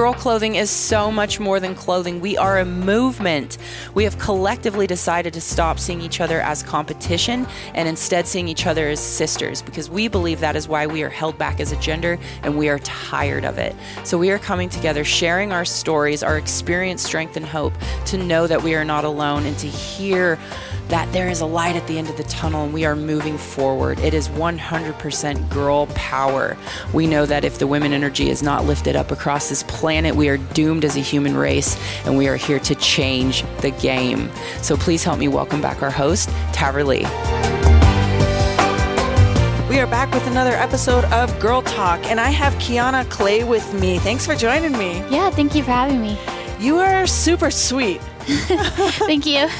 Grrrl clothing is so much more than clothing. We are a movement. We have collectively decided to stop seeing each other as competition and instead seeing each other as sisters because we believe that is why we are held back as a gender and we are tired of it. So we are coming together, sharing our stories, our experience, strength, and hope to know that we are not alone and to hear that there is a light at the end of the tunnel and we are moving forward. It is 100% girl power. We know that if the women energy is not lifted up across this planet, we are doomed as a human race and we are here to change the game. So please help me welcome back our host, Tara Lee. We are back with another episode of Girl Talk, and I have Kiana Clay with me. Thanks for joining me. Yeah, thank you for having me. You are super sweet. Thank you.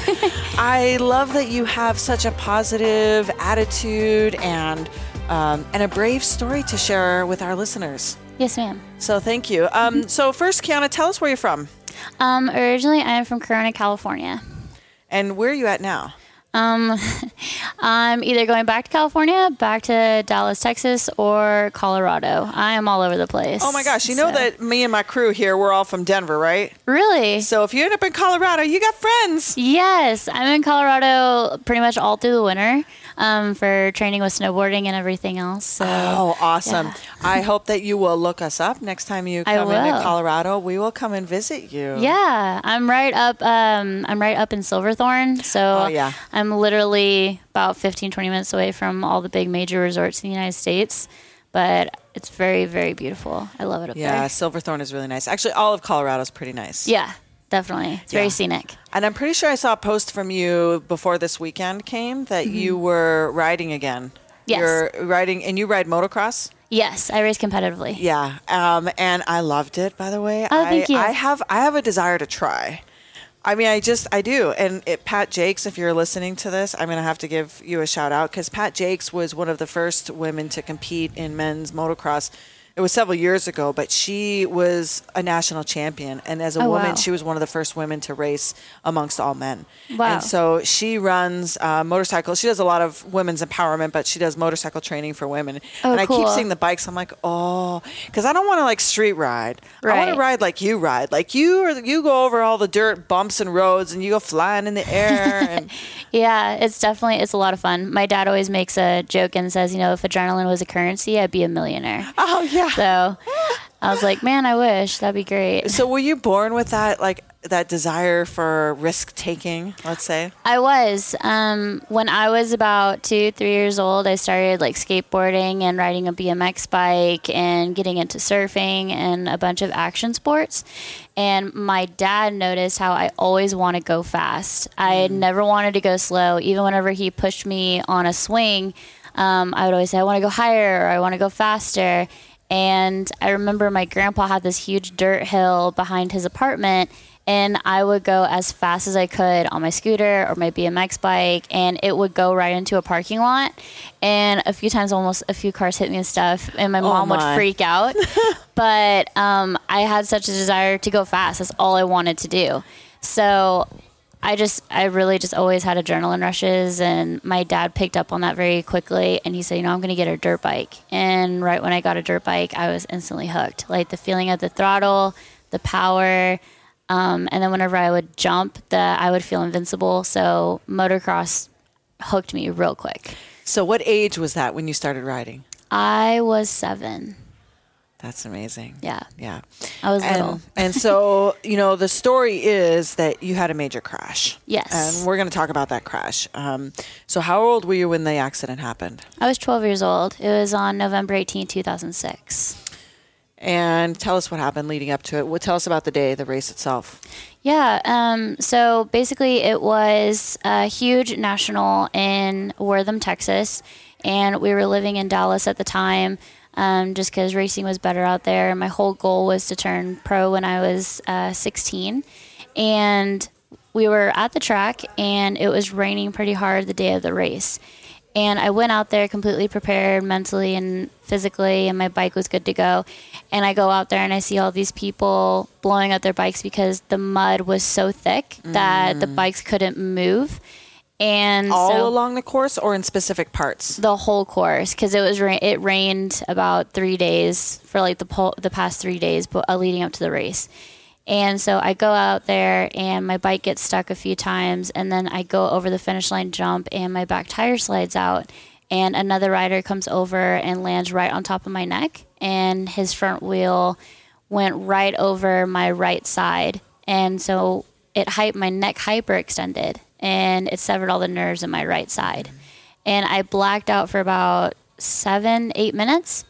I love that you have such a positive attitude and um, and a brave story to share with our listeners. yes, ma'am. So thank you. Um, so first, Kiana, tell us where you're from Um, originally, I am from Corona, California. and where are you at now. Um, I'm either going back to California, back to Dallas, Texas, or Colorado. I am all over the place. Oh my gosh, you know that me and my crew here, we're all from Denver, right? Really? So if you end up in Colorado, you got friends. Yes, I'm in Colorado pretty much all through the winter um, for training with snowboarding and everything else. So Oh, awesome. yeah. I hope that you will look us up next time you come into. Colorado. We will come and visit you. Yeah, I'm right up. Um, I'm right up in Silverthorne, so Oh, yeah. I'm literally about 15, 20 minutes away from all the big major resorts in the United States. But it's very, very beautiful. I love it up there. Yeah. Silverthorne is really nice. Actually, all of Colorado is pretty nice. Yeah, definitely. It's Yeah. very scenic. And I'm pretty sure I saw a post from you before this weekend came that you were riding again. Mm-hmm. Yes. You're riding, and you ride motocross? Yes, I race competitively. Yeah. Um, and I loved it, by the way. Oh, I, thank you. I have I have a desire to try. I mean, I just I do. And it, Pat Jakes, if you're listening to this, I'm gonna have to give you a shout out because Pat Jakes was one of the first women to compete in men's motocross. It was several years ago, but she was a national champion, and as a Oh, woman, wow. she was one of the first women to race amongst all men. Wow. And so she runs uh, motorcycles. She does a lot of women's empowerment, but she does motorcycle training for women. Oh, and I keep seeing the bikes. I'm like, oh, because I don't want to like street ride. I want to ride like you ride. Like you, or you go over all the dirt bumps and roads, and you go flying in the air. And Yeah, it's definitely it's a lot of fun. My dad always makes a joke and says, you know, if adrenaline was a currency, I'd be a millionaire. oh yeah. So I was like, man, I wish that'd be great. So were you born with that like that desire for risk taking? Let's say. I was. Um, when I was about two, three years old, I started like skateboarding and riding a BMX bike and getting into surfing and a bunch of action sports. And my dad noticed how I always want to go fast. I never wanted to go slow. Even whenever he pushed me on a swing, um, I would always say, I want to go higher or I want to go faster. And I remember my grandpa had this huge dirt hill behind his apartment, and I would go as fast as I could on my scooter or my BMX bike, and it would go right into a parking lot. And a few times, almost a few cars hit me and stuff, and my mom Oh my. would freak out. but um, I had such a desire to go fast. That's all I wanted to do. So I just, I really just always had adrenaline rushes, and my dad picked up on that very quickly. And he said, You know, I'm going to get a dirt bike. And right when I got a dirt bike, I was instantly hooked. Like the feeling of the throttle, the power. Um, and then whenever I would jump, that I would feel invincible. So motocross hooked me real quick. So what age was that when you started riding? I was seven. That's amazing. Yeah, Yeah. I was little. And, and so, you know, the story is that you had a major crash. Yes. And we're going to talk about that crash. Um, so, how old were you when the accident happened? I was 12 years old. It was on November 18, 2006. And tell us what happened leading up to it. Well, tell us about the day, the race itself. Yeah. Um, so basically, it was a huge national in Wortham, Texas, and we were living in Dallas at the time. Um, just because racing was better out there. My whole goal was to turn pro when I was uh, 16. And we were at the track, and it was raining pretty hard the day of the race. And I went out there completely prepared mentally and physically, and my bike was good to go. And I go out there and I see all these people blowing out their bikes because the mud was so thick that the bikes couldn't move. And All so along the course or in specific parts? the whole course because it was ra- it rained about three days for like the po- the past three days, but uh, leading up to the race. And so I go out there and my bike gets stuck a few times, and then I go over the finish line jump and my back tire slides out, and another rider comes over and lands right on top of my neck, and his front wheel went right over my right side, and so it hype my neck hyperextended and it severed all the nerves in my right side and I blacked out for about seven, eight minutes.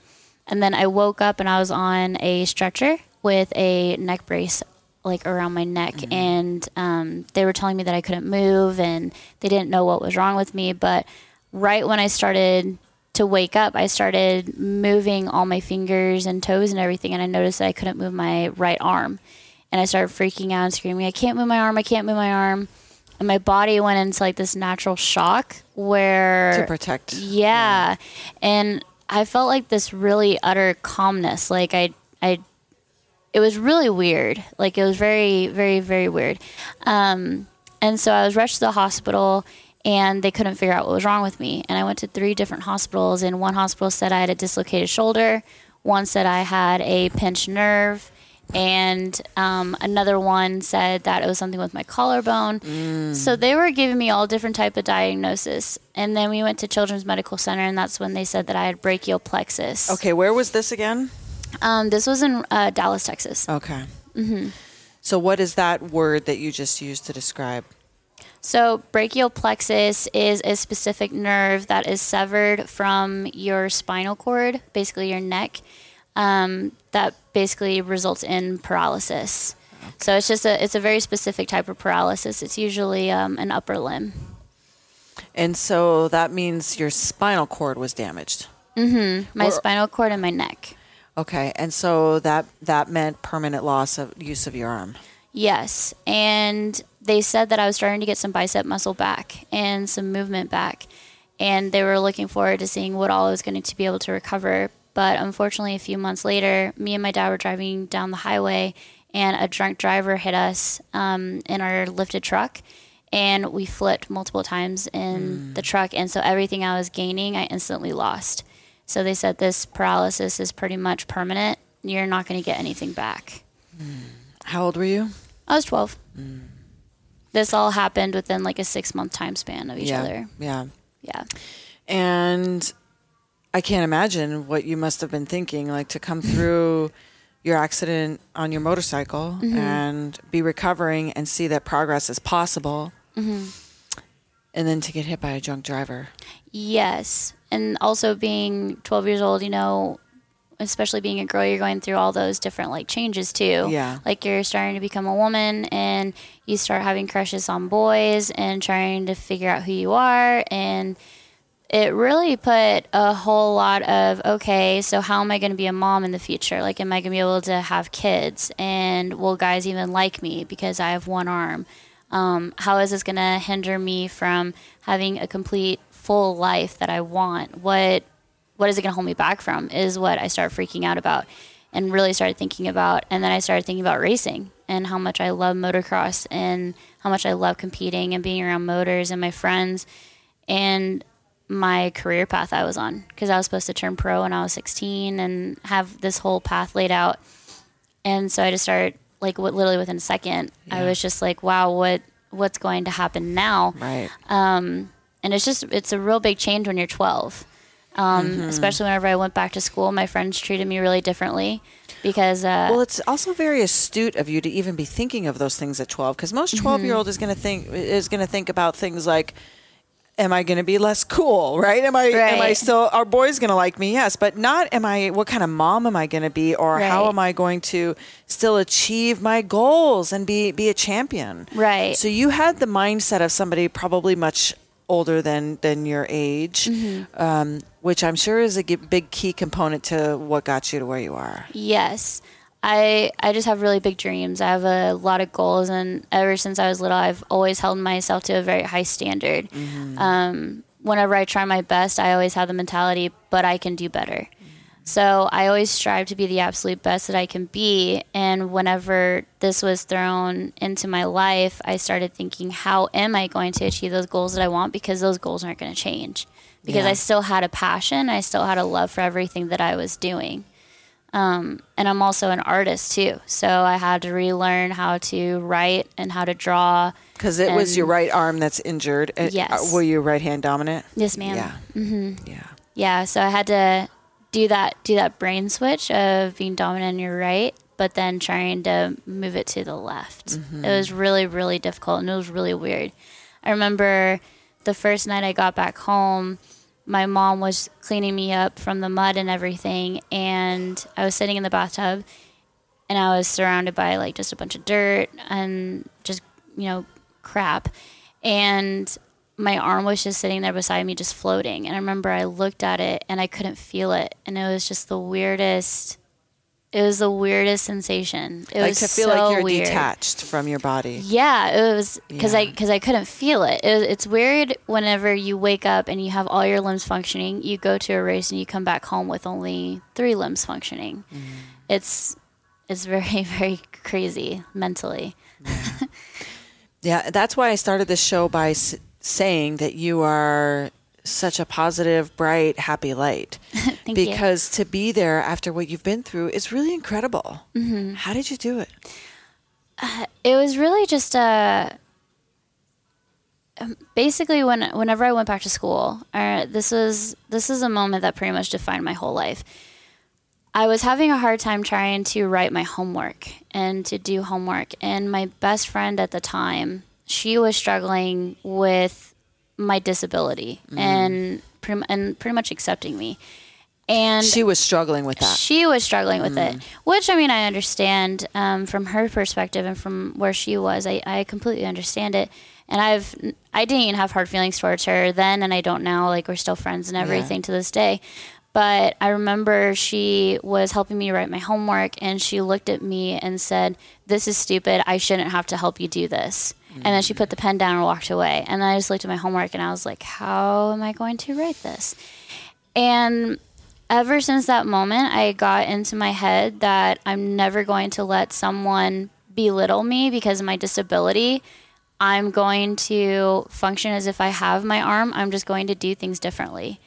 And then I woke up and I was on a stretcher with a neck brace like around my neck. And um, they were telling me that I couldn't move and they didn't know what was wrong with me. But right when I started to wake up, I started moving all my fingers and toes and everything. And I noticed that I couldn't move my right arm. And I started freaking out and screaming, I can't move my arm, I can't move my arm. And my body went into like this natural shock where To protect. yeah. And I felt like this really utter calmness. Like I I it was really weird. Like it was very, very, very weird. Um, and so I was rushed to the hospital and they couldn't figure out what was wrong with me. And I went to three different hospitals and one hospital said I had a dislocated shoulder, one said I had a pinched nerve, and um, another one said that it was something with my collarbone. So they were giving me all different type of diagnosis. And then we went to Children's Medical Center, and that's when they said that I had brachial plexus. Okay, where was this again? Um, this was in uh, Dallas, Texas. Okay. Mm-hmm. So, what is that word that you just used to describe? So, brachial plexus is a specific nerve that is severed from your spinal cord, basically your neck, um, that basically results in paralysis. So it's just a it's a very specific type of paralysis. It's usually um, an upper limb. And so that means your spinal cord was damaged. My Or- spinal cord and my neck. Okay, and so that that meant permanent loss of use of your arm. Yes, and they said that I was starting to get some bicep muscle back and some movement back, and they were looking forward to seeing what all I was going to be able to recover. But unfortunately, a few months later, me and my dad were driving down the highway, and a drunk driver hit us um, in our lifted truck, and we flipped multiple times in hmm. the truck, and so everything I was gaining, I instantly lost. So they said this paralysis is pretty much permanent. You're not going to get anything back. Hmm. How old were you? I was 12. Hmm. This all happened within like a six month time span of each yeah. other. Yeah. Yeah. And I can't imagine what you must have been thinking, like to come through your accident on your motorcycle Mm-hmm. and be recovering and see that progress is possible. Mm-hmm. And then to get hit by a drunk driver. Yes. And also being 12 years old, you know, especially being a girl, you're going through all those different like changes too. Yeah. Like you're starting to become a woman and you start having crushes on boys and trying to figure out who you are. And it really put a whole lot of okay, so how am I going to be a mom in the future? Like, am I going to be able to have kids? And will guys even like me because I have one arm? Um, how is this going to hinder me from having a complete full life that I want? What what is it going to hold me back from? Is what I start freaking out about, and really started thinking about. And then I started thinking about racing and how much I love motocross and how much I love competing and being around motors and my friends and my career path I was on because I was supposed to turn pro when I was 16 and have this whole path laid out. And so I just started like what literally within a second, I was just like, wow, what what's going to happen now? Right. and it's just it's a real big change when you're 12 um, Mm-hmm. especially whenever i went back to school my friends treated me really differently because uh, Well, it's also very astute of you to even be thinking of those things at 12 because most Mm-hmm. 12 year old is going to think is going to think about things like am I going to be less cool, right? Am I am I still are boys going to like me? Yes, but not am I what kind of mom am I going to be or how am I going to still achieve my goals and be be a champion? Right. So you had the mindset of somebody probably much older than than your age. Mm-hmm. Um, which I'm sure is a big key component to what got you to where you are. Yes. I I just have really big dreams. I have a lot of goals, and ever since I was little, I've always held myself to a very high standard. Um, whenever I try my best, I always have the mentality, but I can do better. So I always strive to be the absolute best that I can be. And whenever this was thrown into my life, I started thinking, how am I going to achieve those goals that I want? Because those goals aren't going to change. Because Yeah. I still had a passion, I still had a love for everything that I was doing. Um, and I'm also an artist too. So I had to relearn how to write and how to draw. Because it was your right arm that's injured. Uh, Yes. uh, Were you right hand dominant? Yes, ma'am. Yeah. Mm-hmm. Yeah. yeah so i had to do that do that brain switch of being dominant in your right but then trying to move it to the left it was really really difficult and it was really weird i remember the first night i got back home my mom was cleaning me up from the mud and everything and i was sitting in the bathtub and i was surrounded by like just a bunch of dirt and just you know crap. And my arm was just sitting there beside me just floating. And i remember i looked at it and i couldn't feel it. And it was just the weirdest it was the weirdest sensation it like was to feel so like you're weird. detached from your body. yeah it was because i because i couldn't feel it. it it's weird whenever you wake up and you have all your limbs functioning you go to a race and you come back home with only three limbs functioning mm. it's it's very very crazy mentally Yeah, that's why I started this show by s- saying that you are such a positive, bright, happy light. Thank you. because to be there after what you've been through is really incredible. Mm-hmm. How did you do it? it was really just a um, basically when whenever I went back to school. Uh, this was this is a moment that pretty much defined my whole life. I was having a hard time trying to write my homework and to do homework, and my best friend at the time, she was struggling with my disability and pretty, and pretty much accepting me. And She was struggling with that. she was struggling with Mm. it, which I mean, I understand um, from her perspective and from where she was. I, I completely understand it, and I've I didn't even have hard feelings towards her then, and I don't now. Like we're still friends and everything to this day. But I remember she was helping me write my homework, and she looked at me and said, "This is stupid. I shouldn't have to help you do this." And then she put the pen down and walked away. And I just looked at my homework, and I was like, "How am I going to write this?" And ever since that moment, I got into my head that I'm never going to let someone belittle me because of my disability. I'm going to function as if I have my arm. I'm just going to do things differently.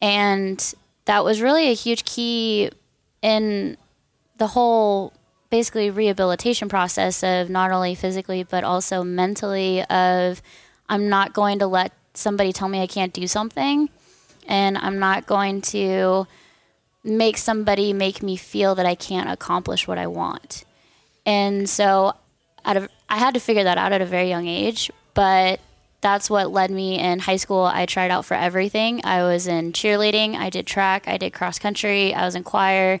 And that was really a huge key in the whole basically rehabilitation process of not only physically but also mentally of I'm not going to let somebody tell me I can't do something and I'm not going to make somebody make me feel that I can't accomplish what I want. And so of I had to figure that out at a very young age, but that's what led me in high school. I tried out for everything. I was in cheerleading, I did track, I did cross country, I was in choir.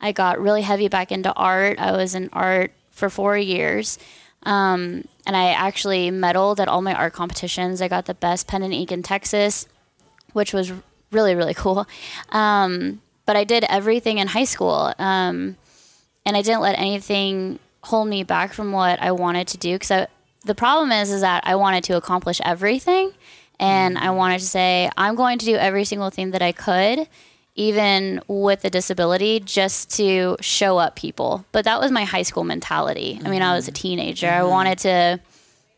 I got really heavy back into art. I was in art for 4 years. Um, and I actually medaled at all my art competitions. I got the best pen and ink in Texas, which was really really cool. Um, but I did everything in high school, um, and I didn't let anything hold me back from what I wanted to do. Because the problem is, is that I wanted to accomplish everything, and I wanted to say I'm going to do every single thing that I could. Even with a disability, just to show up people. But that was my high school mentality. I mean, I was a teenager. I wanted to,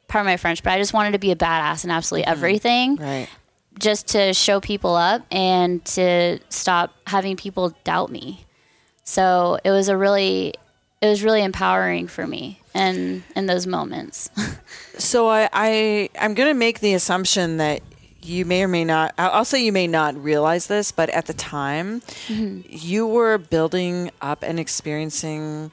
pardon my French, but I just wanted to be a badass in absolutely everything Right. Just to show people up and to stop having people doubt me. So it was a really it was really empowering for me and in those moments. So I, I I'm going to make the assumption that you may or may not. I'll I'll say you may not realize this, but at the time, Mm-hmm. you were building up and experiencing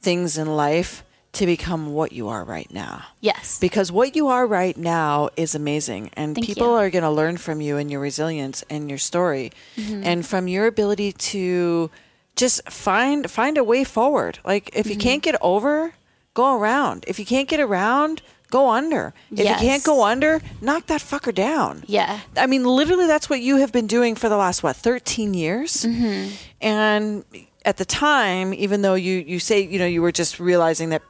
things in life to become what you are right now. yes. Because what you are right now is amazing, and Thank people you. are going to learn from you and your resilience and your story, Mm-hmm. and from your ability to just find find a way forward. Like if Mm-hmm. you can't get over, go around. If you can't get around, go under. If you can't go under, knock that fucker down. yeah. I mean, literally, that's what you have been doing for the last what thirteen years, Mm-hmm. and at the time, even though you you say you know you were just realizing that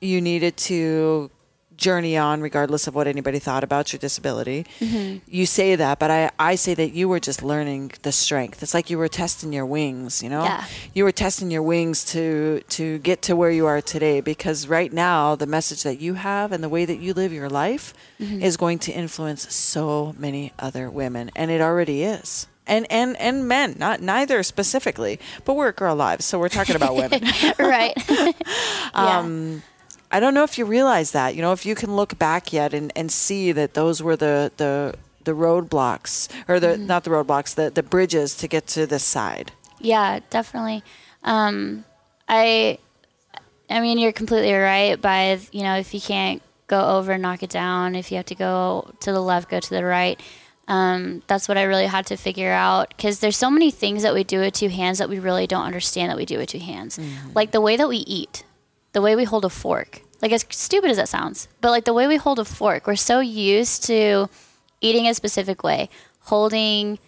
you needed to journey on regardless of what anybody thought about your disability. Mm-hmm. You say that, but I, I say that you were just learning the strength. It's like you were testing your wings, you know? Yeah. You were testing your wings to to get to where you are today because right now the message that you have and the way that you live your life Mm-hmm. is going to influence so many other women and it already is. And, and and men, not neither specifically, but we're girl lives, so we're talking about women. right. yeah. I don't know if you realize that. You know, if you can look back yet and, and see that those were the the the roadblocks or the not the roadblocks, the the bridges to get to this side. Yeah, definitely. Um, I, I mean, you're completely right. By you know, if you can't go over, and knock it down. If you have to go to the left, go to the right. Um, that's what I really had to figure out because there's so many things that we do with two hands that we really don't understand that we do with two hands. Like the way that we eat, the way we hold a fork. Like as stupid as that sounds, but like the way we hold a fork, we're so used to eating a specific way, holding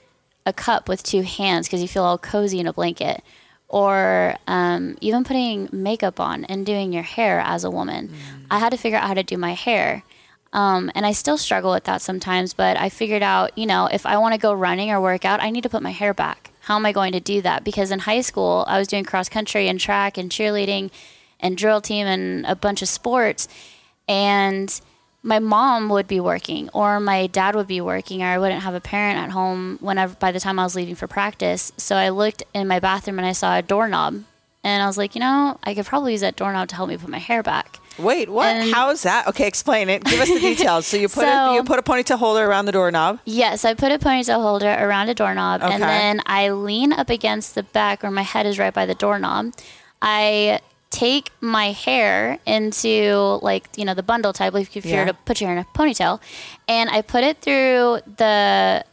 a cup with two hands because you feel all cozy in a blanket, or um, even putting makeup on and doing your hair as a woman. I had to figure out how to do my hair. Um, and I still struggle with that sometimes, but I figured out, you know, if I want to go running or work out, I need to put my hair back. How am I going to do that? Because in high school, I was doing cross country and track and cheerleading and drill team and a bunch of sports. And my mom would be working or my dad would be working or I wouldn't have a parent at home whenever by the time I was leaving for practice. So I looked in my bathroom and I saw a doorknob and I was like, you know, I could probably use that doorknob to help me put my hair back. Wait, what? And- How is that? Okay, explain it. Give us the details. So you put So- a, you put a ponytail holder around the doorknob. Yes, I put a ponytail holder around a doorknob Okay. and then I lean up against the back where my head is right by the doorknob. I take my hair into like, you know, the bundle type, like if you were to put your hair in a ponytail, and I put it through the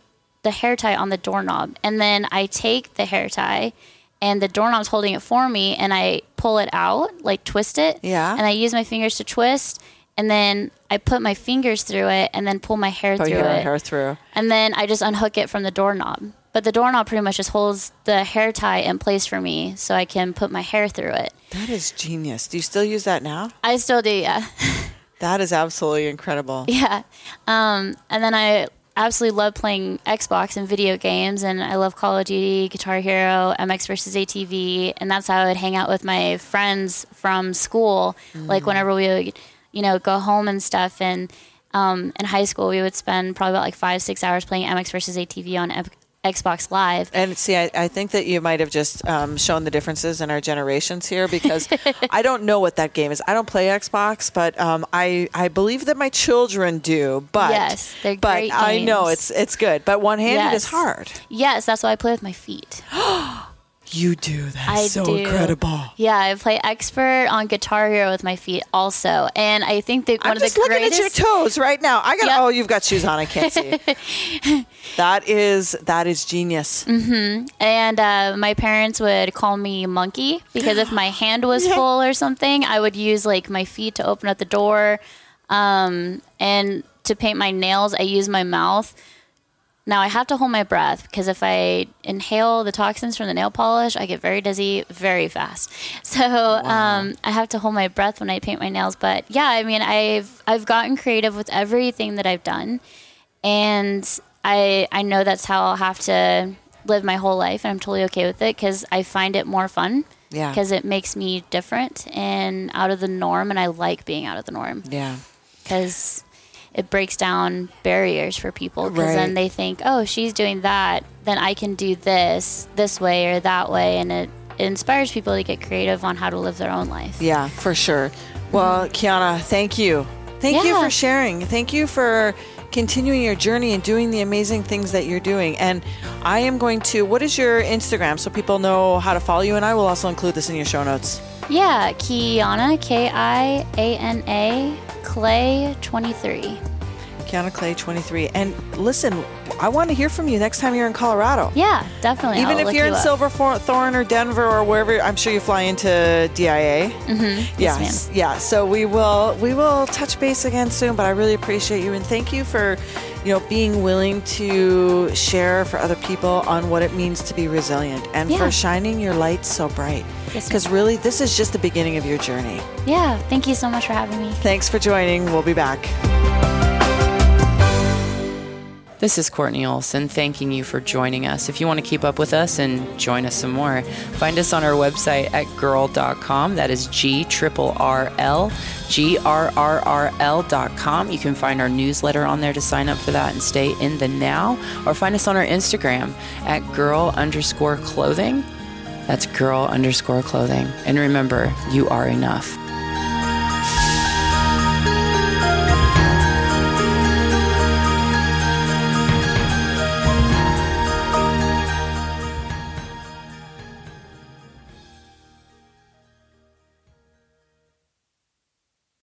the hair tie on the doorknob. And then I take the hair tie and the doorknob's holding it for me and I pull it out, like twist it. Yeah. And I use my fingers to twist and then I put my fingers through it and then pull my hair through your it. hair through. And then I just unhook it from the doorknob. But the doorknob pretty much just holds the hair tie in place for me so I can put my hair through it. That is genius. Do you still use that now? I still do, yeah. That is absolutely incredible. Yeah. Um, and then I absolutely love playing Xbox and video games, and I love Call of Duty, Guitar Hero, MX versus ATV, and that's how I would hang out with my friends from school. Like whenever we would, you know, go home and stuff. And um, in high school, we would spend probably about like five, six hours playing MX versus ATV on Xbox Live. And see, I, I think that you might have just um, shown the differences in our generations here because I don't know what that game is. I don't play Xbox, but um, I I believe that my children do. But Yes, they're but great I know it's it's good. But one handed is hard. Yes, that's why I play with my feet. You do. That's I so do. incredible. Yeah, I play expert on Guitar Hero with my feet also, and I think that one I'm of the just looking at your toes right now. I got. Yep. Oh, you've got shoes on. I can't see. that is that is genius. And uh, my parents would call me monkey because if my hand was full or something, I would use like my feet to open up the door. Um, and to paint my nails, I use my mouth. Now I have to hold my breath because if I inhale the toxins from the nail polish, I get very dizzy very fast. So um, I have to hold my breath when I paint my nails. But yeah, I mean, I've I've gotten creative with everything that I've done, and I I know that's how I'll have to live my whole life, and I'm totally okay with it because I find it more fun. Yeah. Because it makes me different and out of the norm, and I like being out of the norm Yeah. because it breaks down barriers for people because Right. then they think, oh, she's doing that, then I can do this this way or that way, and it, it inspires people to get creative on how to live their own life. Yeah, for sure. Well, mm-hmm. Kiana, thank you. Thank you for sharing. Thank you for continuing your journey and doing the amazing things that you're doing. And I am going to, what is your Instagram so people know how to follow you? And I will also include this in your show notes. Yeah, Kiana, K I A N A, Clay 23. Kiana Clay 23. And listen, I want to hear from you next time you're in Colorado. Yeah, definitely. Even I'll if you're you in. Silverthorne or Denver or wherever, I'm sure you fly into DIA. Mm-hmm. Yes, yeah. So we will we will touch base again soon. But I really appreciate you and thank you for, you know, being willing to share for other people on what it means to be resilient and Yeah. for shining your light so bright. Yes, Because ma'am. really, this is just the beginning of your journey. Yeah, thank you so much for having me. Thanks for joining. We'll be back. This is Courtney Olson thanking you for joining us. If you want to keep up with us and join us some more, find us on our website at grrrl.com. That is G triple R L, G R R R L dot com. You can find our newsletter on there to sign up for that and stay in the now, or find us on our Instagram at grrrl underscore clothing. That's grrrl underscore clothing. And remember, you are enough.